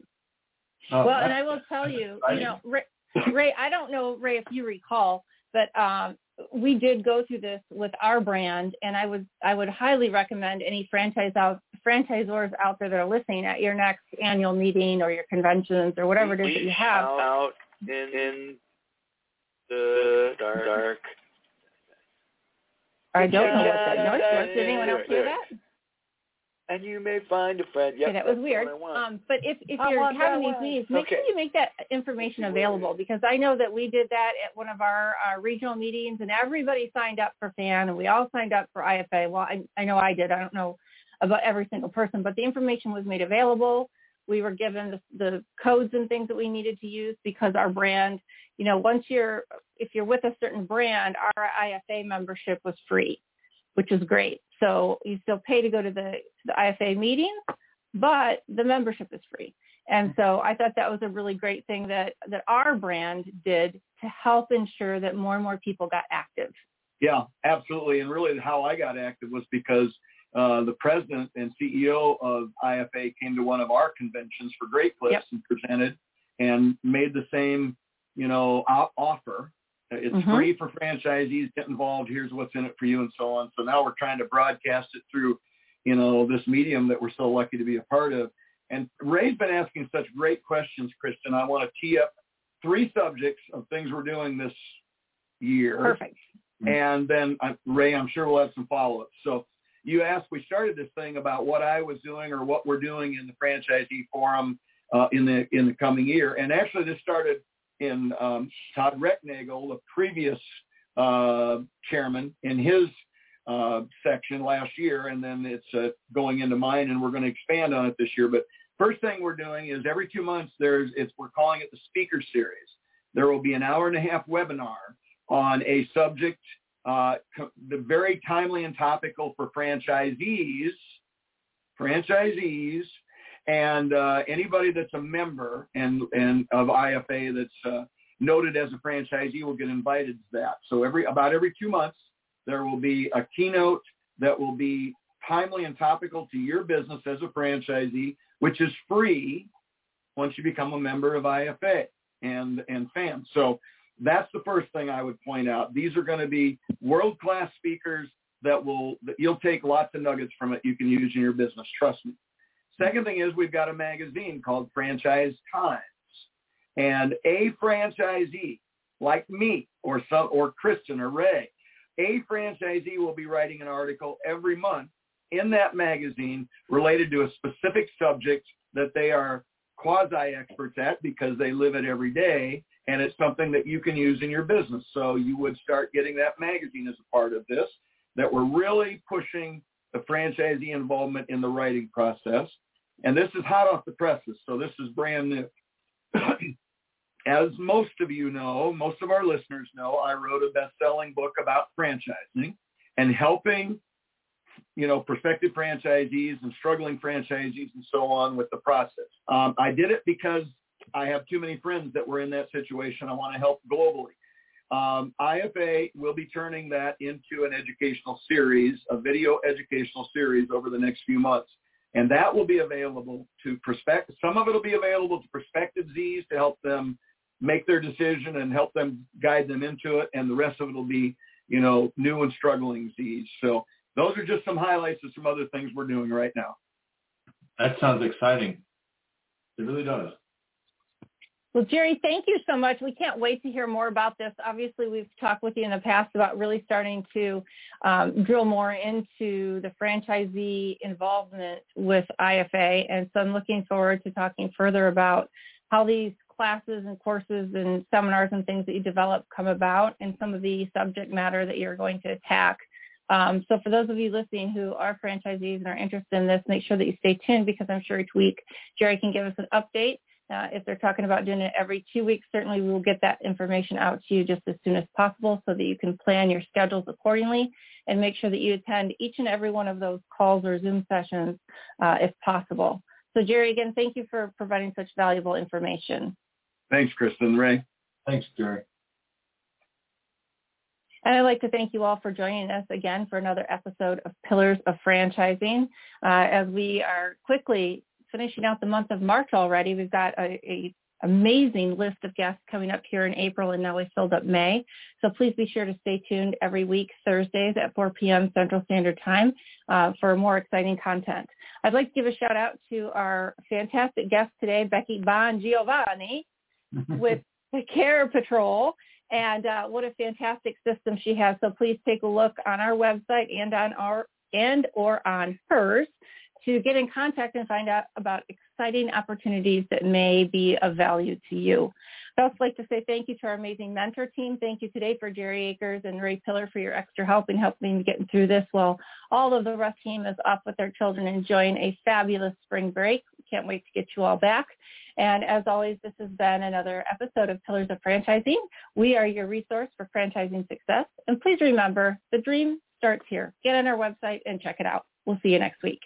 Oh, well, and I will tell you, you know, Ray, Ray, I don't know, Ray, if you recall, but um, we did go through this with our brand, and I would I would highly recommend any franchise out franchisors out there that are listening at your next annual meeting or your conventions or whatever it is that you have. out in, in the dark. dark. I don't know what that noise was. Did anyone else hear that? And you may find a friend. Yep, Okay, that was weird. what I want. Um, but if, if I you're having these meetings, make sure you make that information available because I know that we did that at one of our uh, regional meetings and everybody signed up for FAN and we all signed up for IFA. Well, I, I know I did. I don't know about every single person, but the information was made available. We were given the, the codes and things that we needed to use because our brand, you know, once you're, if you're with a certain brand, our IFA membership was free, which is great. So you still pay to go to the, to the IFA meetings, but the membership is free. And so I thought that was a really great thing that, that our brand did to help ensure that more and more people got active. Yeah, absolutely. And really how I got active was because uh, the president and CEO of IFA came to one of our conventions for Great Clips Yep. and presented and made the same, you know, offer. It's Mhm. free for franchisees. Get involved. Here's what's in it for you and so on. So now we're trying to broadcast it through, you know, this medium that we're so lucky to be a part of. And Ray's been asking such great questions, Kristin. I want to tee up three subjects of things we're doing this year. Perfect. And then uh, Ray, I'm sure we'll have some follow-ups. So you asked, we started this thing about what I was doing or what we're doing in the franchisee forum uh, in the in the coming year. And actually, this started in um, Todd Recknagel, the previous uh, chairman, in his uh, section last year, and then it's uh, going into mine, and we're going to expand on it this year. But first thing we're doing is every two months there's it's we're calling it the speaker series. There will be an hour and a half webinar on a subject uh, co- the very timely and topical for franchisees, franchisees, and uh, anybody that's a member and and of IFA that's uh, noted as a franchisee will get invited to that. So every about every two months there will be a keynote that will be timely and topical to your business as a franchisee, which is free once you become a member of IFA and and FAN. So that's the first thing I would point out. These are going to be world-class speakers that will that you'll take lots of nuggets from it you can use in your business. Trust me. Second thing is we've got a magazine called Franchise Times, and a franchisee like me or some or Kristin or Ray, a franchisee will be writing an article every month in that magazine related to a specific subject that they are quasi experts at because they live it every day and it's something that you can use in your business. So you would start getting that magazine as a part of this, that we're really pushing the franchisee involvement in the writing process. And this is hot off the presses, so this is brand new. [CLEARS THROAT] as most of you know, most of our listeners know, I wrote a best-selling book about franchising and helping, you know, prospective franchisees and struggling franchisees and so on with the process. Um, I did it because I have too many friends that were in that situation. I want to help globally. Um, IFA will be turning that into an educational series, a video educational series over the next few months. And that will be available to prospect. Some of it will be available to prospective Zs to help them make their decision and help them guide them into it. And the rest of it will be, you know, new and struggling Zs. So those are just some highlights of some other things we're doing right now. That sounds exciting. It really does. Well, Jerry, thank you so much. We can't wait to hear more about this. Obviously, we've talked with you in the past about really starting to um, drill more into the franchisee involvement with IFA. And so I'm looking forward to talking further about how these classes and courses and seminars and things that you develop come about and some of the subject matter that you're going to attack. Um, so for those of you listening who are franchisees and are interested in this, make sure that you stay tuned because I'm sure each week Jerry can give us an update. Uh, if they're talking about doing it every two weeks, certainly we will get that information out to you just as soon as possible so that you can plan your schedules accordingly and make sure that you attend each and every one of those calls or Zoom sessions uh, if possible. So Jerry, again, thank you for providing such valuable information. Thanks, Kristin. Ray. Thanks, Jerry. And I'd like to thank you all for joining us again for another episode of Pillars of Franchising. Uh, as we are quickly finishing out the month of March already, we've got a, a amazing list of guests coming up here in April and now we filled up May. So please be sure to stay tuned every week, Thursdays at 4 p.m. Central Standard Time uh, for more exciting content. I'd like to give a shout out to our fantastic guest today, Becky Bongiovanni [LAUGHS] with the CarePatrol. And uh, what a fantastic system she has. So please take a look on our website and on our and or on hers to get in contact and find out about exciting opportunities that may be of value to you. I'd also like to say thank you to our amazing mentor team. Thank you today for Jerry Akers and Ray Pillar for your extra help in helping me get through this while all of the rest team is off with their children enjoying a fabulous spring break. Can't wait to get you all back. And as always, this has been another episode of Pillars of Franchising. We are your resource for franchising success. And please remember, the dream starts here. Get on our website and check it out. We'll see you next week.